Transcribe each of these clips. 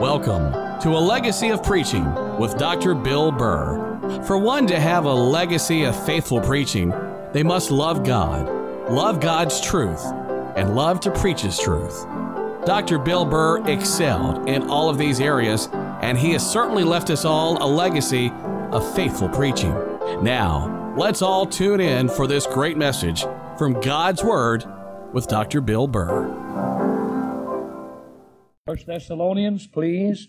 Welcome to A Legacy of Preaching with Dr. Bill Burr. For one to have a legacy of faithful preaching, they must love God, love God's truth, and love to preach His truth. Dr. Bill Burr excelled in all of these areas, and he has certainly left us all a legacy of faithful preaching. Now, let's all tune in for this great message from God's Word with Dr. Bill Burr. First Thessalonians, please,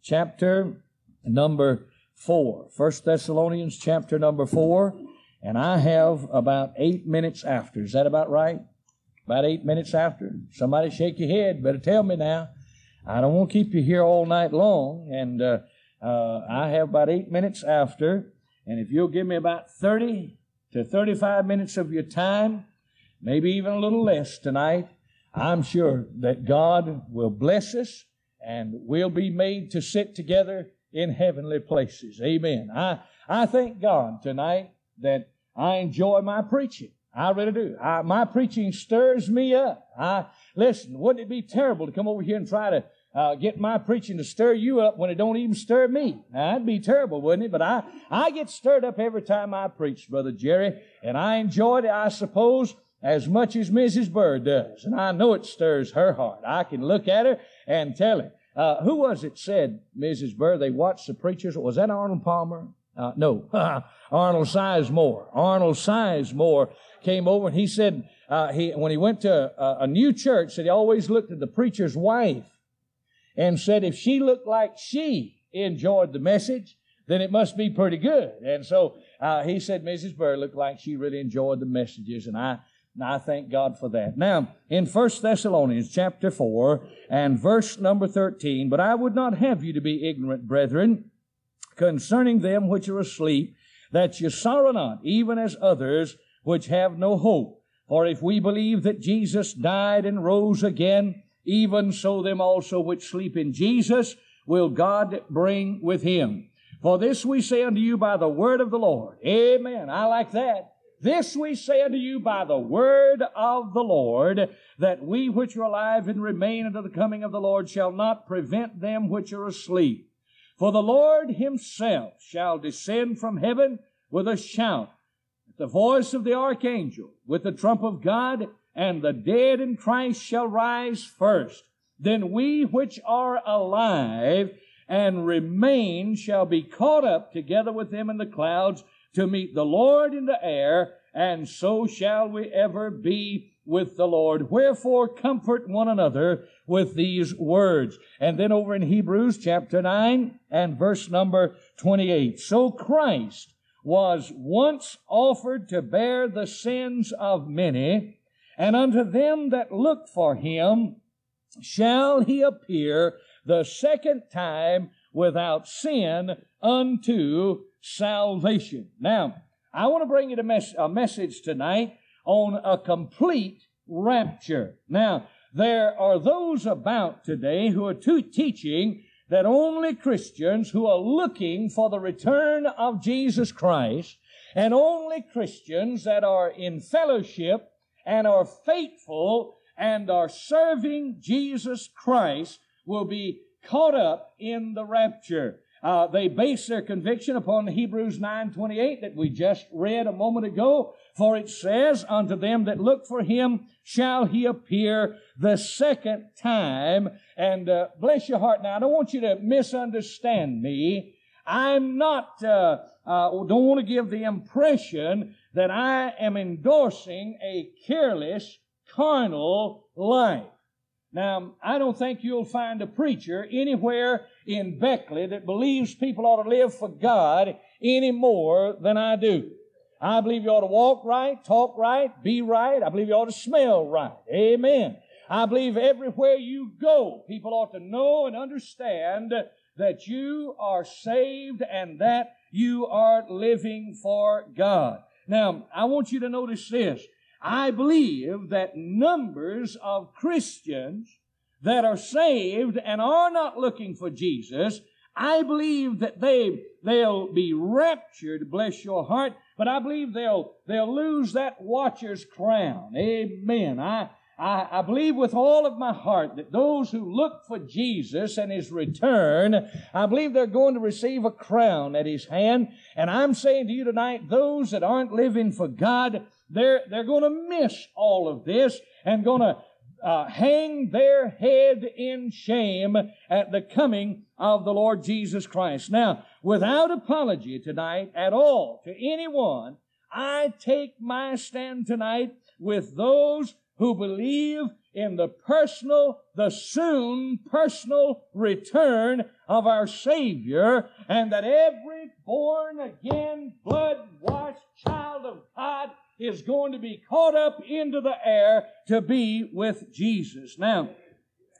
chapter number four. First Thessalonians, chapter number four, and I have about eight minutes after. Is that about right? About eight minutes after. Somebody shake your head. Better tell me now. I don't want to keep you here all night long, and uh, uh, I have about eight minutes after. And if you'll give me about 30 to 35 minutes of your time, maybe even a little less tonight, I'm sure that God will bless us and we'll be made to sit together in heavenly places. Amen. I, I thank God tonight that I enjoy my preaching. I really do. I, my preaching stirs me up. I listen. Wouldn't it be terrible to come over here and try to uh, get my preaching to stir you up when it don't even stir me? Now, that'd be terrible, wouldn't it? But I, I get stirred up every time I preach, brother Jerry, and I enjoy it. I suppose as much as Mrs. Burr does. And I know it stirs her heart. I can look at her and tell her. Uh, who was it said, Mrs. Burr, they watched the preachers? Was that Arnold Palmer? Uh, no, Arnold Sizemore. Arnold Sizemore came over and he said, uh, he, when he went to a, a new church, that he always looked at the preacher's wife and said if she looked like she enjoyed the message, then it must be pretty good. And so uh, he said Mrs. Burr looked like she really enjoyed the messages, and I and I thank God for that. Now, in 1 Thessalonians chapter 4 and verse number 13, but I would not have you to be ignorant, brethren, concerning them which are asleep, that you sorrow not, even as others which have no hope. For if we believe that Jesus died and rose again, even so them also which sleep in Jesus will God bring with him. For this we say unto you by the word of the Lord. Amen. I like that. This we say unto you by the word of the Lord, that we which are alive and remain unto the coming of the Lord shall not prevent them which are asleep. For the Lord himself shall descend from heaven with a shout, with the voice of the archangel, with the trump of God, and the dead in Christ shall rise first. Then we which are alive and remain shall be caught up together with them in the clouds to meet the Lord in the air, and so shall we ever be with the Lord. Wherefore comfort one another with these words. And then over in Hebrews chapter 9 and verse number 28. So Christ was once offered to bear the sins of many, and unto them that look for him shall he appear the second time without sin unto salvation. Now, I want to bring you a, mes- a message tonight on a complete rapture. Now, there are those about today who are to- teaching that only Christians who are looking for the return of Jesus Christ and only Christians that are in fellowship and are faithful and are serving Jesus Christ will be caught up in the rapture. Uh, they base their conviction upon Hebrews 9:28 that we just read a moment ago. For it says, "Unto them that look for Him shall He appear the second time." And uh, bless your heart. Now, I don't want you to misunderstand me. I'm not. Uh, uh don't want to give the impression that I am endorsing a careless, carnal life. Now, I don't think you'll find a preacher anywhere in Beckley that believes people ought to live for God any more than I do. I believe you ought to walk right, talk right, be right. I believe you ought to smell right. Amen. I believe everywhere you go, people ought to know and understand that you are saved and that you are living for God. Now, I want you to notice this. I believe that numbers of Christians that are saved and are not looking for Jesus, I believe that they, they'll be raptured, bless your heart, but I believe they'll, they'll lose that watcher's crown. Amen. I, I, I, believe with all of my heart that those who look for Jesus and His return, I believe they're going to receive a crown at His hand. And I'm saying to you tonight, those that aren't living for God, they're, they're going to miss all of this and going to uh, hang their head in shame at the coming of the Lord Jesus Christ. Now, without apology tonight at all to anyone, I take my stand tonight with those who believe in the personal, the soon personal return of our Savior and that every born again, blood washed child of God is going to be caught up into the air to be with Jesus. Now,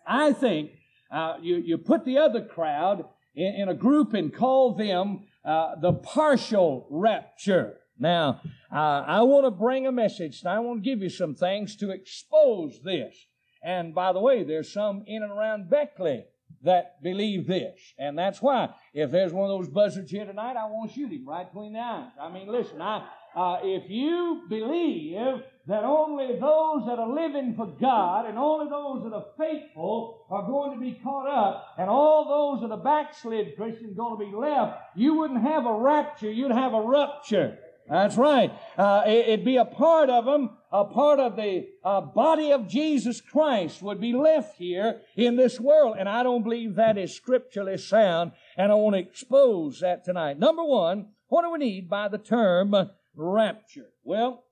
I think uh, you, you put the other crowd in, in a group and call them uh, the partial rapture. Now, uh, I want to bring a message. Now, I want to give you some things to expose this. And by the way, there's some in and around Beckley that believe this. And that's why, if there's one of those buzzards here tonight, I want to shoot him right between the eyes. I mean, listen, I, uh, if you believe that only those that are living for God and only those that are faithful are going to be caught up, and all those that are backslid Christians going to be left, you wouldn't have a rapture, you'd have a rupture. That's right. Uh, it, would be a part of them, a part of the uh, body of Jesus Christ would be left here in this world. And I don't believe that is scripturally sound, and I want to expose that tonight. Number one, what do we need by the term rapture? Well,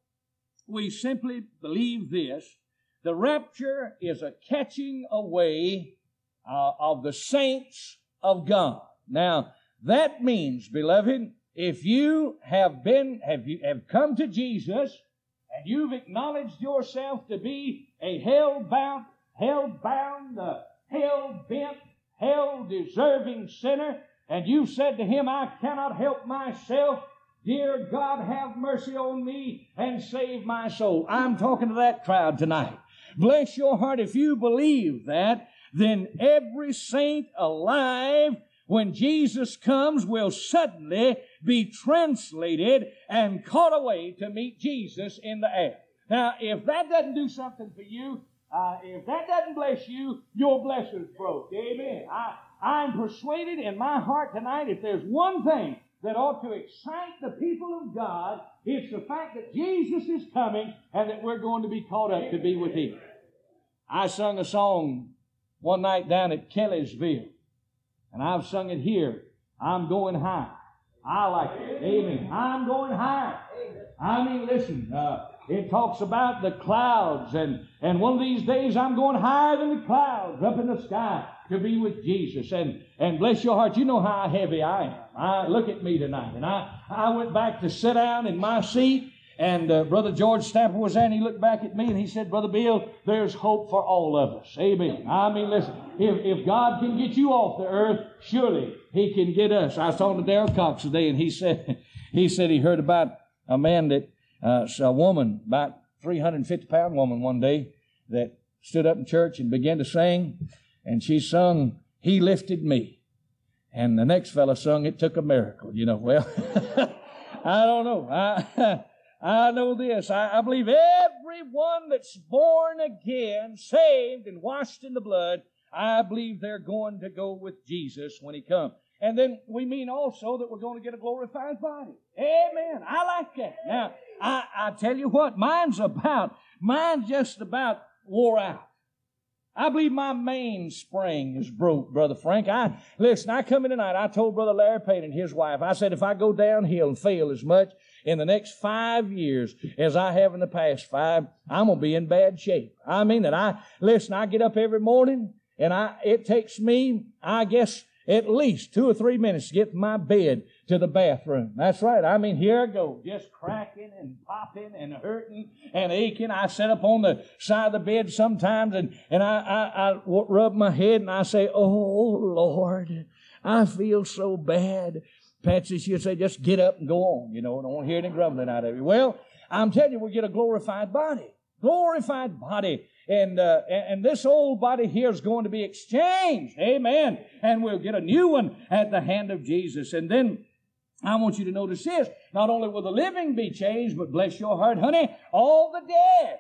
we simply believe this. The rapture is a catching away uh, of the saints of God. Now, that means, beloved, if you have been, have you have come to Jesus and you've acknowledged yourself to be a hell-bound, hell-bound, uh, hell-bent, hell-deserving sinner, and you've said to him, I cannot help myself, Dear God, have mercy on me and save my soul. I'm talking to that crowd tonight. Bless your heart. If you believe that, then every saint alive when Jesus comes, will suddenly be translated and caught away to meet Jesus in the air. Now, if that doesn't do something for you, uh, if that doesn't bless you, your blesser's broke. Amen. I, I'm persuaded in my heart tonight if there's one thing that ought to excite the people of God, is the fact that Jesus is coming and that we're going to be caught up to be with Him. I sung a song one night down at Kellysville. And I've sung it here. I'm going high. I like it. Amen. I'm going high. I mean, listen, uh, it talks about the clouds, and, and one of these days I'm going higher than the clouds up in the sky to be with Jesus. And, and bless your heart, you know how heavy I am. I, look at me tonight. And I, I went back to sit down in my seat, and uh, Brother George Stamper was there, and he looked back at me and he said, Brother Bill, there's hope for all of us. Amen. I mean, listen, if, if God can get you off the earth, surely He can get us. I was talking to Darrell Cox today, and he said, he said he heard about a man that, uh, a woman, about 350 pound woman one day, that stood up in church and began to sing, and she sung, He Lifted Me. And the next fellow sung, It Took a Miracle. You know, well, I don't know. I, I know this. I, I believe everyone that's born again, saved, and washed in the blood, I believe they're going to go with Jesus when He comes. And then we mean also that we're going to get a glorified body. Amen. I like that. Now, I, I tell you what, mine's about, mine's just about wore out. I believe my mainspring is broke, Brother Frank. I listen, I come in tonight, I told Brother Larry Payne and his wife, I said if I go downhill and fail as much in the next five years as I have in the past five, I'm gonna be in bad shape. I mean that I listen, I get up every morning and I it takes me, I guess, at least two or three minutes to get from my bed to the bathroom. That's right. I mean, here I go, just cracking and popping and hurting and aching. I sit up on the side of the bed sometimes and, and I, I, I rub my head and I say, Oh Lord, I feel so bad. Patsy, she'll say, just get up and go on. You know, don't want to hear any grumbling out of you. Well, I'm telling you, we'll get a glorified body. Glorified body. And, uh, and this old body here is going to be exchanged. Amen. And we'll get a new one at the hand of Jesus. And then I want you to notice this. Not only will the living be changed, but bless your heart, honey, all the dead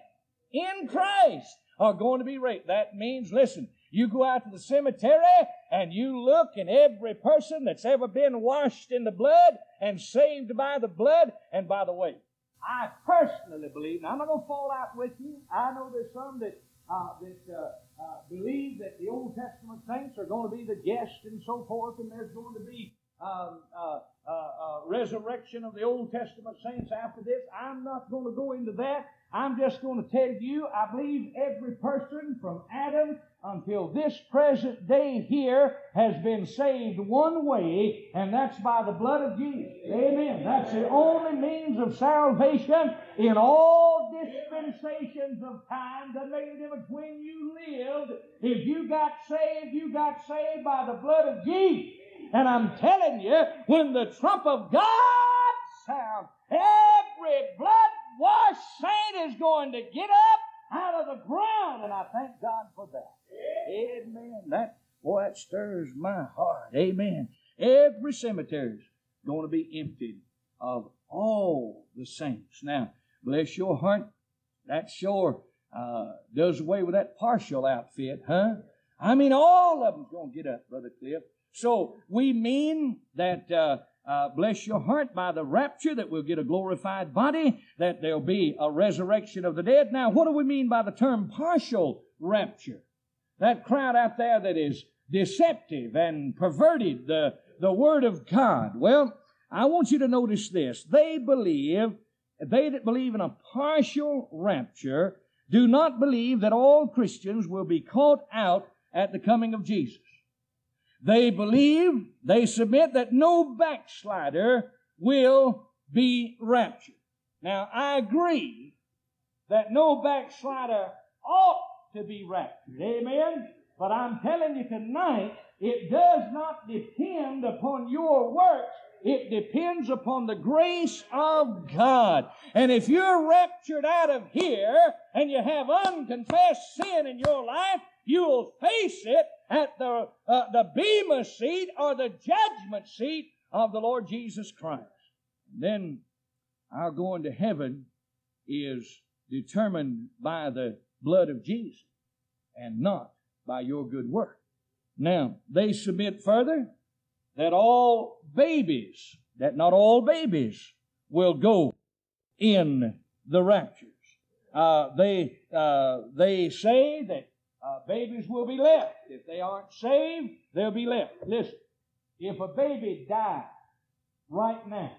in Christ are going to be raised. That means, listen, you go out to the cemetery and you look and every person that's ever been washed in the blood and saved by the blood. And by the way, I personally believe, and I'm not going to fall out with you. I know there's some that uh, that uh, uh, believe that the Old Testament saints are going to be the guests and so forth, and there's going to be um, uh, uh, uh, resurrection of the Old Testament saints after this. I'm not going to go into that. I'm just going to tell you, I believe every person from Adam until this present day here has been saved one way, and that's by the blood of Jesus. Amen. That's the only means of salvation in all dispensations of time. Doesn't difference when you lived. If you got saved, you got saved by the blood of Jesus. And I'm telling you, when the trump of God sounds, every blood washed saint is going to get up out of the ground, and I thank God for that. Amen. That boy, that stirs my heart. Amen. Every cemetery is going to be emptied of all the saints. Now, bless your heart. That sure uh, does away with that partial outfit, huh? I mean, all of them's going to get up, Brother Cliff. So we mean that uh, uh, bless your heart, by the rapture, that we'll get a glorified body, that there'll be a resurrection of the dead. Now, what do we mean by the term partial rapture? That crowd out there that is deceptive and perverted the, the Word of God. Well, I want you to notice this. They believe, they that believe in a partial rapture, do not believe that all Christians will be caught out at the coming of Jesus. They believe, they submit that no backslider will be raptured. Now, I agree that no backslider ought to be raptured. Amen? But I'm telling you tonight, it does not depend upon your works. It depends upon the grace of God. And if you're raptured out of here and you have unconfessed sin in your life, you'll face it at the, uh, the Bema seat or the judgment seat of the Lord Jesus Christ. And then our going to heaven is determined by the blood of Jesus and not by your good work. Now, they submit further that all babies, that not all babies will go in the raptures. Uh, they, uh, they say that uh, babies will be left. If they aren't saved, they'll be left. Listen, if a baby dies right now,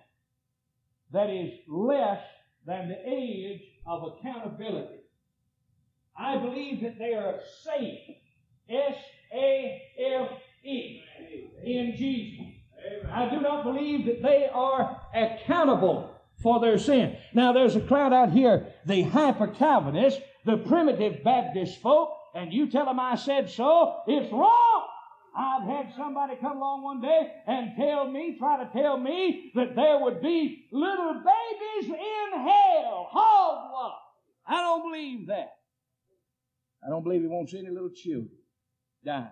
that is less than the age of accountability, I believe that they are safe. S A F E in Jesus. I do not believe that they are accountable for their sin. Now, there's a crowd out here, the hyper Calvinists, the primitive Baptist folk, and you tell them I said so, it's wrong. I've had somebody come along one day and tell me, try to tell me that there would be little babies in hell, hogwash. I don't believe that. I don't believe he wants any little children die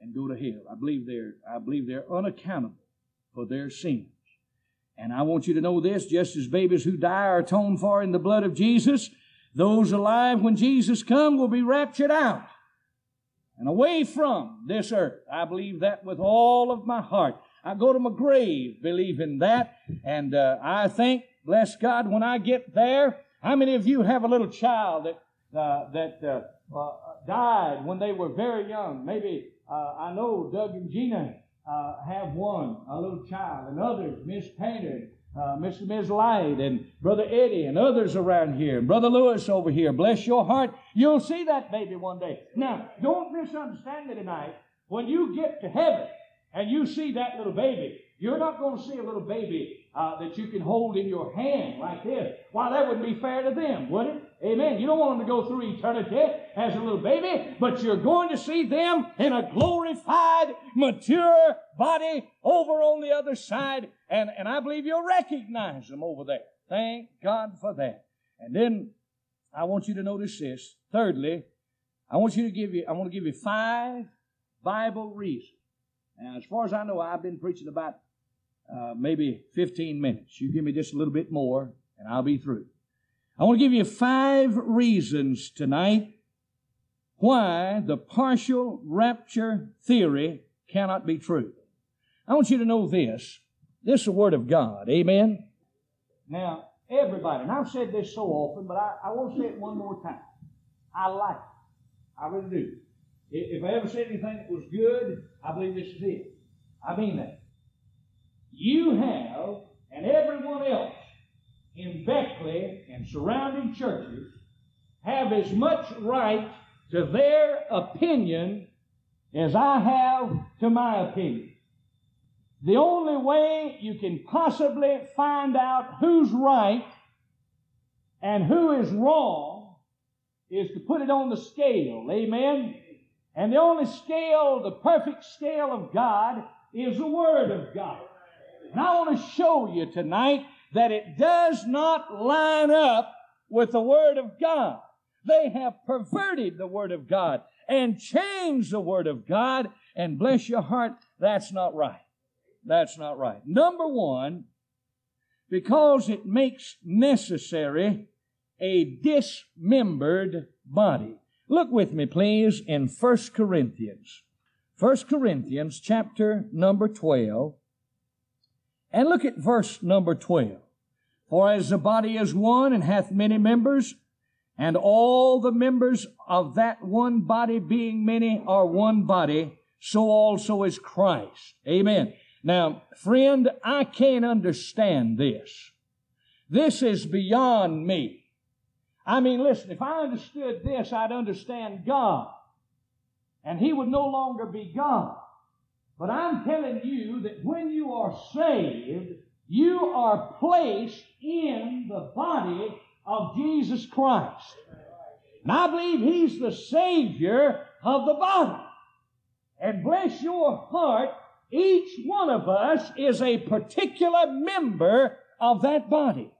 and go to hell. I believe they're, I believe they're unaccountable for their sins. And I want you to know this, just as babies who die are atoned for in the blood of Jesus, those alive when Jesus comes will be raptured out and away from this earth. I believe that with all of my heart. I go to my grave believing that, and uh, I think, bless God, when I get there, how many of you have a little child that uh, that uh, uh died when they were very young? Maybe uh, I know Doug and Gina uh, have one, a little child, and others, Miss Painter, uh, Mr. Ms. Light and Brother Eddie and others around here, and Brother Lewis over here. Bless your heart. You'll see that baby one day. Now, don't misunderstand me tonight. When you get to heaven and you see that little baby, you're not going to see a little baby uh, that you can hold in your hand like this. Why, that wouldn't be fair to them, would it? Amen. You don't want them to go through eternity as a little baby, but you're going to see them in a glorified, mature body over on the other side, and, and I believe you'll recognize them over there. Thank God for that. And then I want you to notice this. Thirdly, I want you to give you, I want to give you five Bible reasons. Now, as far as I know, I've been preaching about uh, maybe 15 minutes. You give me just a little bit more, and I'll be through. I want to give you five reasons tonight why the partial rapture theory cannot be true. I want you to know this. This is the Word of God. Amen? Now, everybody, and I've said this so often, but I, I want to say it one more time. I like it. I really do. If I ever said anything that was good, I believe this is it. I mean that. You have, and everyone else in Beckley and surrounding churches have as much right to their opinion as I have to my opinion. The only way you can possibly find out who's right and who is wrong is to put it on the scale. Amen? And the only scale, the perfect scale of God, is the Word of God. And I want to show you tonight that it does not line up with the Word of God. They have perverted the Word of God and changed the Word of God. And bless your heart, that's not right. That's not right. Number one, because it makes necessary a dismembered body. Look with me, please, in 1 Corinthians. 1 Corinthians chapter number 12. And look at verse number 12. For as the body is one and hath many members, and all the members of that one body being many are one body, so also is Christ. Amen. Now, friend, I can't understand this. This is beyond me. I mean, listen, if I understood this, I'd understand God. And He would no longer be God. But I'm telling you that when you are saved, you are placed in the body of Jesus Christ. And I believe He's the Savior of the body. And bless your heart, each one of us is a particular member of that body.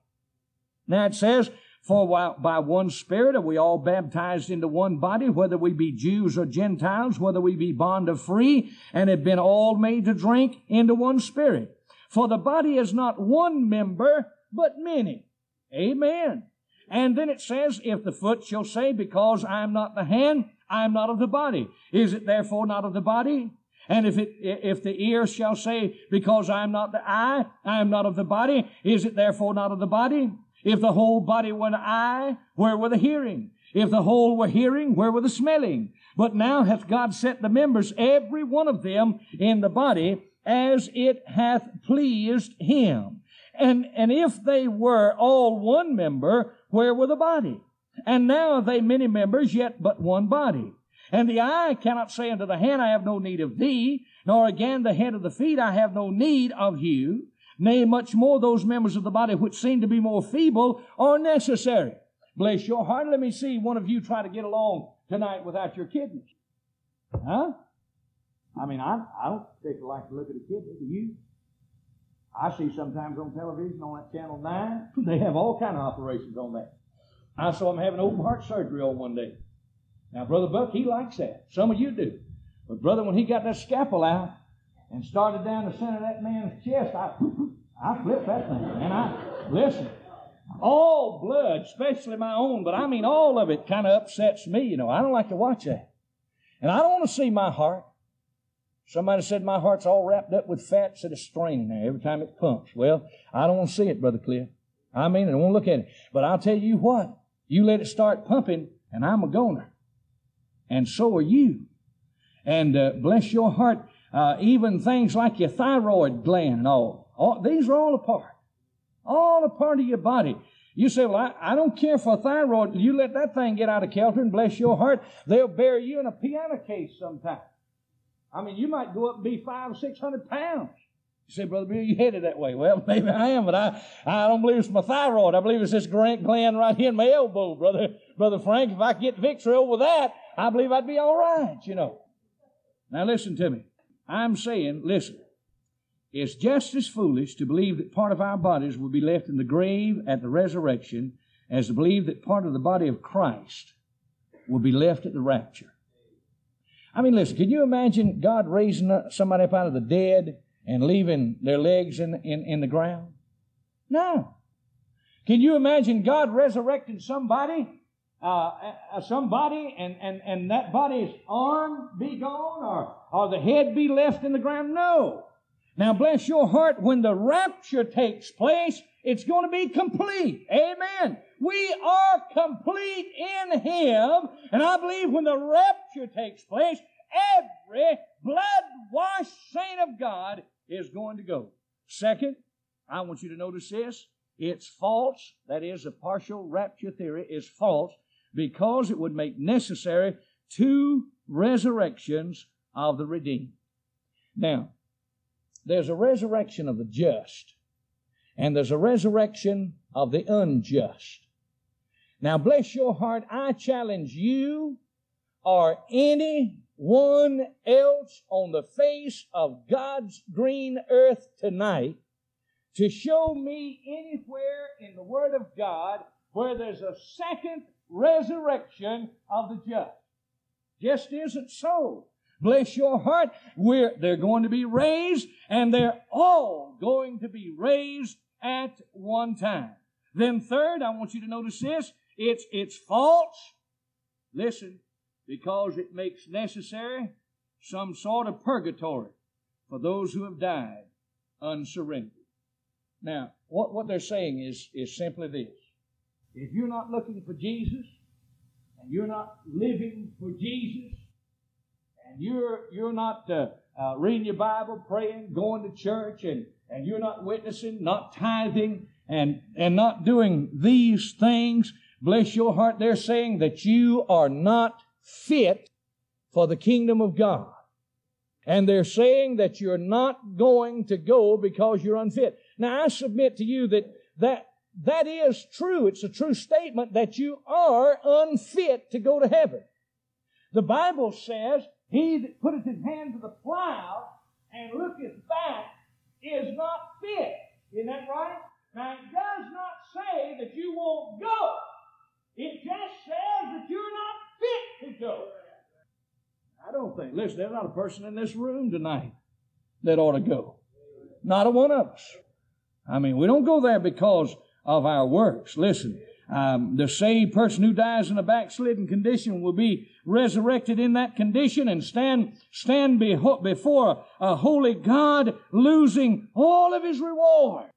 Now it says, for by one Spirit are we all baptized into one body, whether we be Jews or Gentiles, whether we be bond or free, and have been all made to drink into one Spirit. For the body is not one member, but many. Amen. And then it says, if the foot shall say, because I am not the hand, I am not of the body. Is it therefore not of the body? And if it, if the ear shall say, because I am not the eye, I am not of the body, is it therefore not of the body? If the whole body were an eye, where were the hearing? If the whole were hearing, where were the smelling? But now hath God set the members, every one of them, in the body, as it hath pleased him. And, and if they were all one member, where were the body? And now are they many members, yet but one body. And the eye cannot say unto the hand, I have no need of thee, nor again the head of the feet, I have no need of you. Nay, much more those members of the body which seem to be more feeble are necessary. Bless your heart. Let me see one of you try to get along tonight without your kidneys. Huh? I mean, I, I don't particularly like to look at a kidney. Do you? I see sometimes on television on that channel 9, they have all kind of operations on that. I saw him having open heart surgery on one day. Now, Brother Buck, he likes that. Some of you do. But, brother, when he got that scalpel out and started down the center of that man's chest, I, I flipped that thing. And I, listen, all blood, especially my own, but I mean all of it kind of upsets me, you know. I don't like to watch that. And I don't want to see my heart. Somebody said my heart's all wrapped up with fats that are straining there every time it pumps. Well, I don't want to see it, Brother Cliff. I mean, I to look at it. But I'll tell you what, you let it start pumping, and I'm a goner and so are you. And uh, bless your heart, uh, even things like your thyroid gland and all, all, these are all a part. All a part of your body. You say, well, I, I don't care for thyroid. You let that thing get out of kilter and bless your heart, they'll bury you in a piano case sometime. I mean, you might go up and be five or six hundred pounds. You say, Brother Bill, you headed that way. Well, maybe I am, but I, I don't believe it's my thyroid. I believe it's this gland right here in my elbow, Brother, Brother Frank. If I get victory over that, I believe I'd be all right, you know. Now listen to me. I'm saying, listen, it's just as foolish to believe that part of our bodies will be left in the grave at the resurrection as to believe that part of the body of Christ will be left at the rapture. I mean, listen, can you imagine God raising somebody up out of the dead and leaving their legs in, in, in the ground? No. Can you imagine God resurrecting somebody uh, uh, somebody and, and, and that body's arm be gone or, or the head be left in the ground? No. Now bless your heart, when the rapture takes place, it's going to be complete. Amen. We are complete in Him, and I believe when the rapture takes place, every blood-washed saint of God is going to go. Second, I want you to notice this. It's false. That is, a partial rapture theory is false because it would make necessary two resurrections of the redeemed. Now, there's a resurrection of the just, and there's a resurrection of the unjust. Now, bless your heart, I challenge you or anyone else on the face of God's green earth tonight to show me anywhere in the Word of God where there's a second resurrection of the just. Just isn't so. Bless your heart. We're, they're going to be raised and they're all going to be raised at one time. Then third, I want you to notice this. It's, it's false. Listen, because it makes necessary some sort of purgatory for those who have died unsurrendered. Now, what, what they're saying is, is simply this. If you're not looking for Jesus, and you're not living for Jesus, and you're, you're not uh, uh, reading your Bible, praying, going to church, and, and you're not witnessing, not tithing, and, and not doing these things, bless your heart, they're saying that you are not fit for the kingdom of God. And they're saying that you're not going to go because you're unfit. Now I submit to you that that that is true. It's a true statement that you are unfit to go to heaven. The Bible says, He that putteth his hand to the plow and looketh back is not fit. Isn't that right? Now, it does not say that you won't go. It just says that you're not fit to go. I don't think, listen, there's not a person in this room tonight that ought to go. Not a one of us. I mean, we don't go there because of our works. Listen, um, the saved person who dies in a backslidden condition will be resurrected in that condition and stand stand before a holy God, losing all of his reward.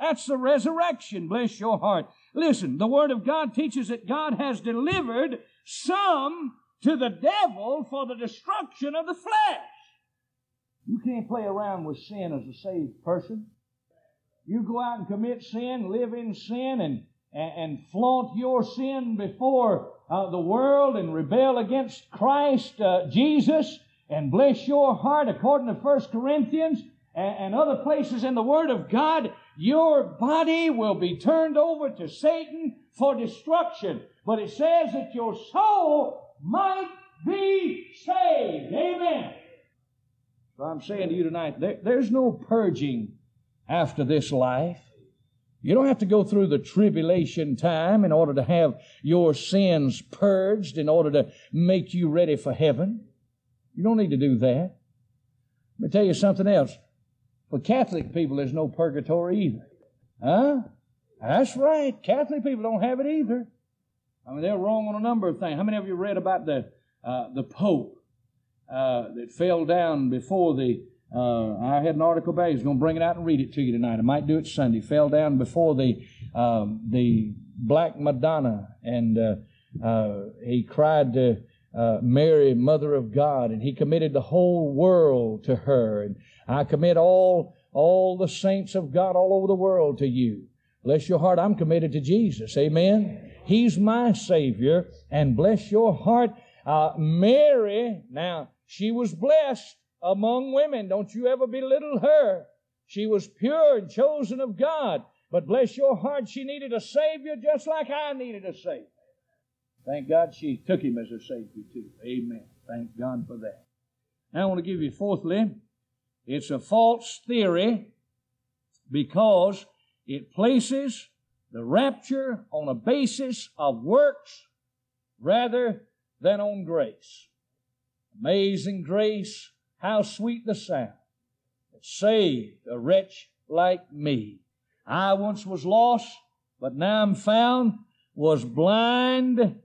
That's the resurrection. Bless your heart. Listen, the Word of God teaches that God has delivered some to the devil for the destruction of the flesh. You can't play around with sin as a saved person. You go out and commit sin, live in sin, and, and, and flaunt your sin before uh, the world and rebel against Christ uh, Jesus and bless your heart according to 1 Corinthians and, and other places in the Word of God, your body will be turned over to Satan for destruction. But it says that your soul might be saved. Amen. So I'm saying to you tonight, there, there's no purging after this life. You don't have to go through the tribulation time in order to have your sins purged, in order to make you ready for heaven. You don't need to do that. Let me tell you something else. For Catholic people, there's no purgatory either. Huh? That's right. Catholic people don't have it either. I mean, they're wrong on a number of things. How many of you read about the uh, the Pope uh, that fell down before the uh, I had an article back. He's going to bring it out and read it to you tonight. I might do it Sunday. Fell down before the um, the Black Madonna, and uh, uh, he cried to uh, Mary, Mother of God, and he committed the whole world to her. And I commit all all the saints of God all over the world to you. Bless your heart. I'm committed to Jesus. Amen. He's my Savior, and bless your heart. Uh, Mary, now she was blessed among women. Don't you ever belittle her. She was pure and chosen of God. But bless your heart, she needed a Savior just like I needed a Savior. Thank God she took him as a Savior too. Amen. Thank God for that. Now I want to give you fourthly, it's a false theory because it places the rapture on a basis of works rather than on grace. Amazing grace how sweet the sound that saved a wretch like me. I once was lost, but now I'm found, was blind,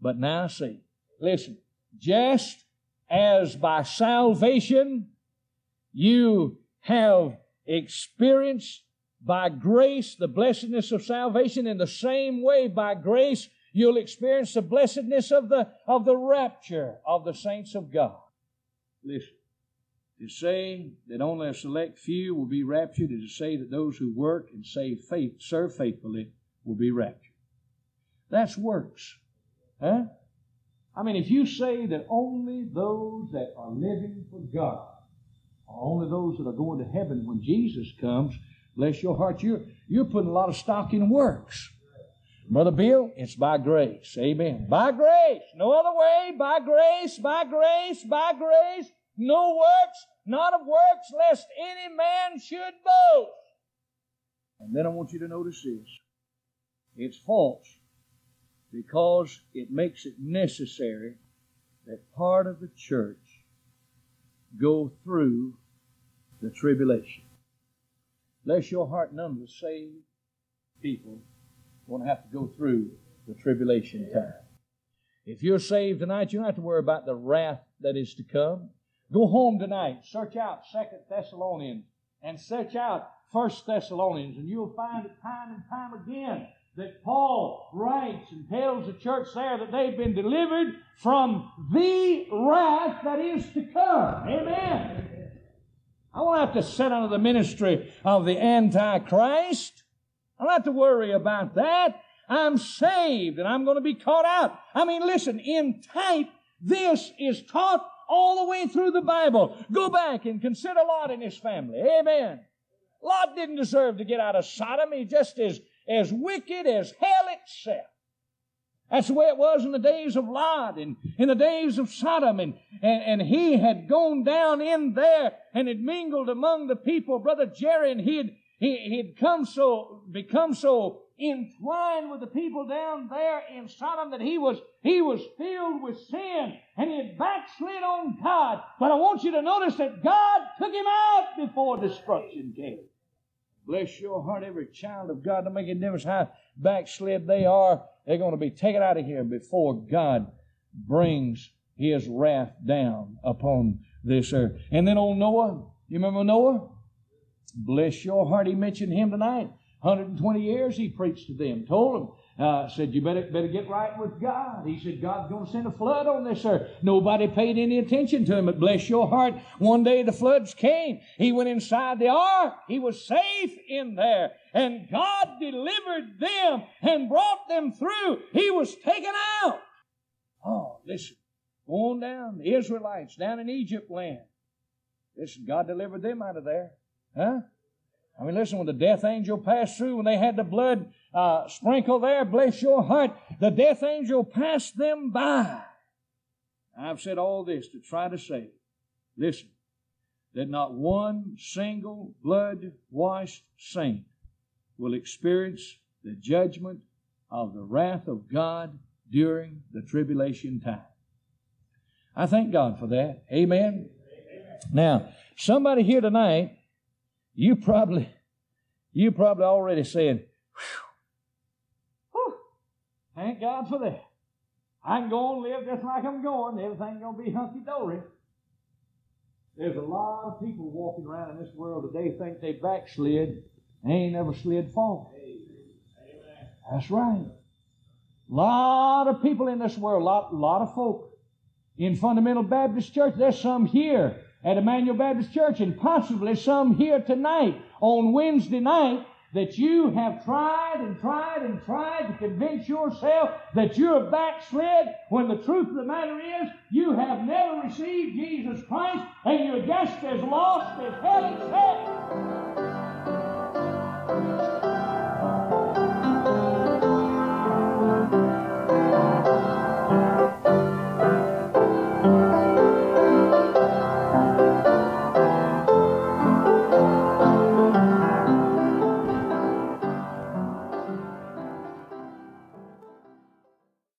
But now I see, listen, just as by salvation you have experienced by grace the blessedness of salvation, in the same way by grace you'll experience the blessedness of the, of the rapture of the saints of God. Listen, to say that only a select few will be raptured is to say that those who work and save faith, serve faithfully will be raptured. That's works. Huh? I mean, if you say that only those that are living for God only those that are going to heaven when Jesus comes, bless your heart, you're, you're putting a lot of stock in works. Brother Bill, it's by grace. Amen. By grace. No other way. By grace, by grace, by grace. No works, not of works, lest any man should boast. And then I want you to notice this. It's false because it makes it necessary that part of the church go through the tribulation. Bless your heart, none of the saved people going to have to go through the tribulation time. If you're saved tonight, you don't have to worry about the wrath that is to come. Go home tonight, search out Second Thessalonians and search out First Thessalonians, and you'll find it time and time again that Paul writes and tells the church there that they've been delivered from the wrath that is to come. Amen. I won't have to sit under the ministry of the Antichrist. I don't have to worry about that. I'm saved and I'm going to be caught out. I mean, listen, in type, this is taught all the way through the Bible. Go back and consider Lot and his family. Amen. Lot didn't deserve to get out of Sodom. He just as, as wicked as hell itself. That's the way it was in the days of Lot and in the days of Sodom. And, and, and he had gone down in there and had mingled among the people, Brother Jerry, and he had, he, he'd come so, become so entwined with the people down there in Sodom that he was, he was filled with sin and he had backslid on God. But I want you to notice that God took him out before destruction came. Bless your heart, every child of God, to make a difference how backslid they are. They're going to be taken out of here before God brings his wrath down upon this earth. And then old Noah, you remember Noah? Bless your heart, he mentioned him tonight. 120 years he preached to them, told them, uh, said, You better, better get right with God. He said, God's going to send a flood on this earth. Nobody paid any attention to him, but bless your heart. One day the floods came. He went inside the ark. He was safe in there. And God delivered them and brought them through. He was taken out. Oh, listen. Go on down. The Israelites down in Egypt land. Listen, God delivered them out of there. Huh? I mean, listen, when the death angel passed through, when they had the blood uh, sprinkle there, bless your heart, the death angel passed them by. I've said all this to try to say, listen, that not one single blood washed saint will experience the judgment of the wrath of God during the tribulation time. I thank God for that. Amen. Amen. Now, somebody here tonight you probably, you probably already said, thank God for that. I can go and live just like I'm going. Everything's going to be hunky dory. There's a lot of people walking around in this world today think they backslid. They ain't never slid forward. That's right. A lot of people in this world, a lot, lot of folk in Fundamental Baptist Church. There's some here at Emmanuel Baptist Church and possibly some here tonight on Wednesday night that you have tried and tried and tried to convince yourself that you have backslid when the truth of the matter is you have never received Jesus Christ and you're just as lost as hell itself.